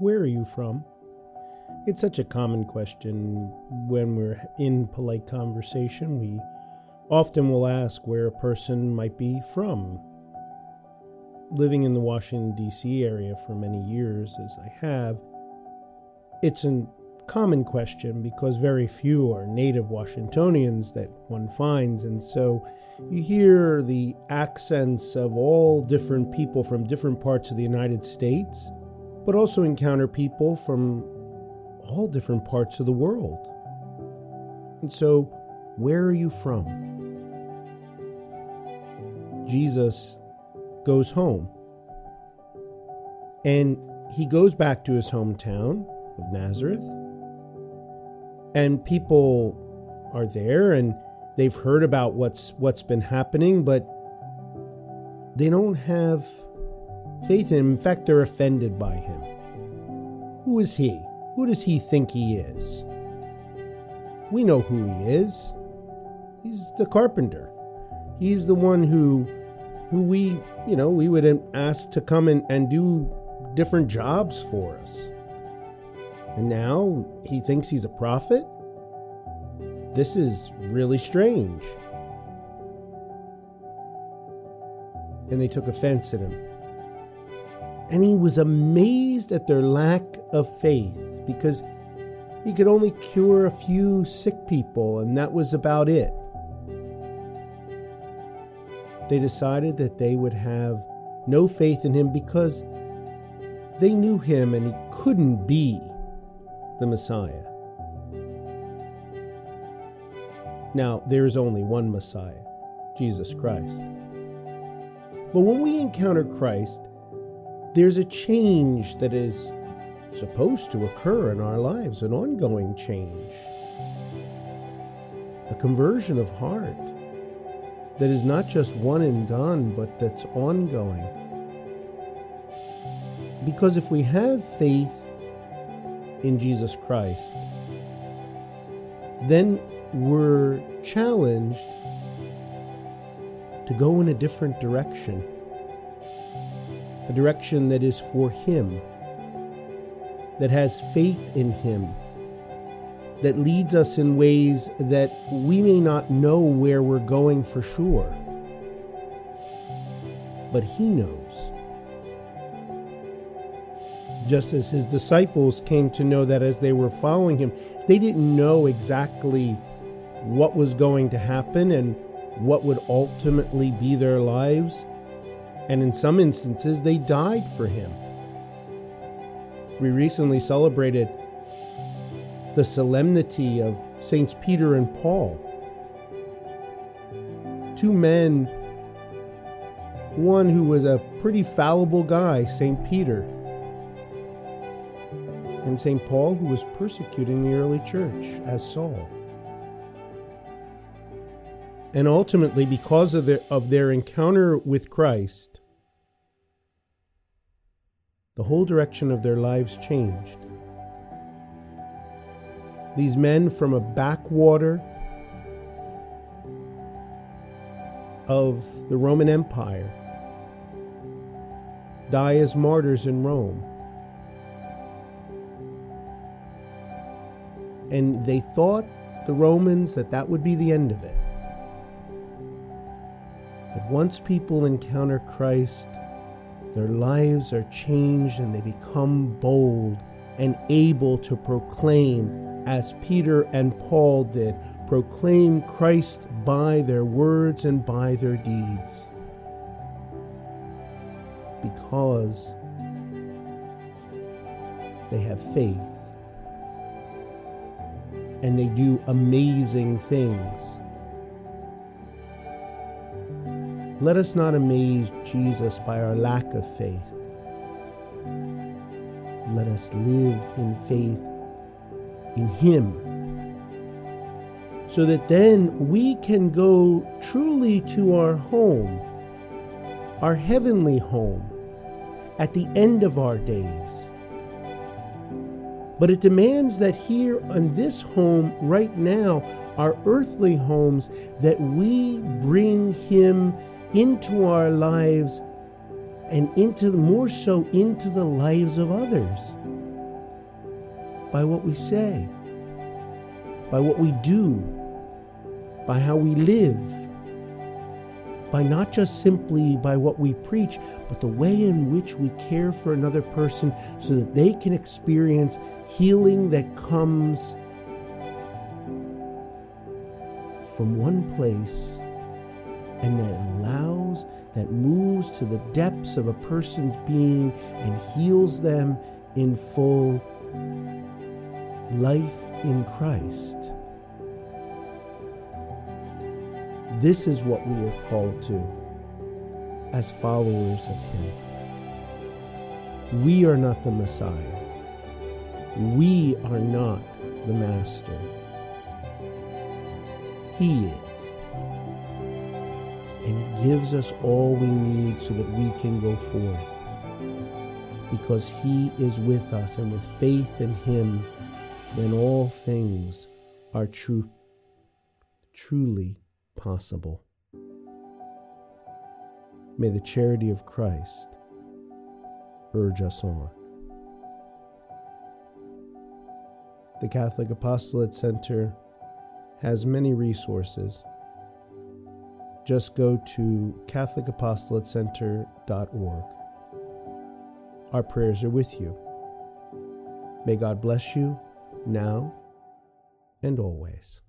Where are you from? It's such a common question when we're in polite conversation. We often will ask where a person might be from. Living in the Washington, D.C. area for many years, as I have, it's a common question because very few are native Washingtonians that one finds. And so you hear the accents of all different people from different parts of the United States but also encounter people from all different parts of the world. And so, where are you from? Jesus goes home. And he goes back to his hometown of Nazareth. And people are there and they've heard about what's what's been happening, but they don't have faith in. Fact, they're offended by him. Who is he? Who does he think he is? We know who he is. He's the carpenter. He's the one who who we, you know, we would ask to come and, and do different jobs for us. And now he thinks he's a prophet? This is really strange. And they took offense at him. And he was amazed at their lack of faith because he could only cure a few sick people, and that was about it. They decided that they would have no faith in him because they knew him and he couldn't be the Messiah. Now, there is only one Messiah, Jesus Christ. But when we encounter Christ, there's a change that is supposed to occur in our lives, an ongoing change, a conversion of heart that is not just one and done, but that's ongoing. Because if we have faith in Jesus Christ, then we're challenged to go in a different direction a direction that is for Him, that has faith in Him, that leads us in ways that we may not know where we're going for sure. But He knows. Just as His disciples came to know that as they were following Him, they didn't know exactly what was going to happen and what would ultimately be their lives and in some instances, they died for him. We recently celebrated the solemnity of Saints Peter and Paul. Two men, one who was a pretty fallible guy, St. Peter, and St. Paul, who was persecuting the early church as Saul. And ultimately, because of their, of their encounter with Christ, the whole direction of their lives changed. These men from a backwater of the Roman Empire die as martyrs in Rome. And they thought, the Romans, that that would be the end of it. Once people encounter Christ, their lives are changed and they become bold and able to proclaim, as Peter and Paul did, proclaim Christ by their words and by their deeds. Because they have faith and they do amazing things. Let us not amaze Jesus by our lack of faith. Let us live in faith in Him so that then we can go truly to our home, our heavenly home, at the end of our days. But it demands that here on this home, right now, our earthly homes, that we bring Him into our lives and into more so into the lives of others. by what we say, by what we do, by how we live, by not just simply by what we preach, but the way in which we care for another person so that they can experience healing that comes from one place and that allows, that moves to the depths of a person's being and heals them in full life in Christ. This is what we are called to as followers of Him. We are not the Messiah. We are not the Master. He is. And He gives us all we need so that we can go forth. Because He is with us, and with faith in Him, then all things are true, truly possible. May the charity of Christ urge us on. The Catholic Apostolate Center has many resources. Just go to CatholicApostolatecenter.org. Our prayers are with you. May God bless you now and always.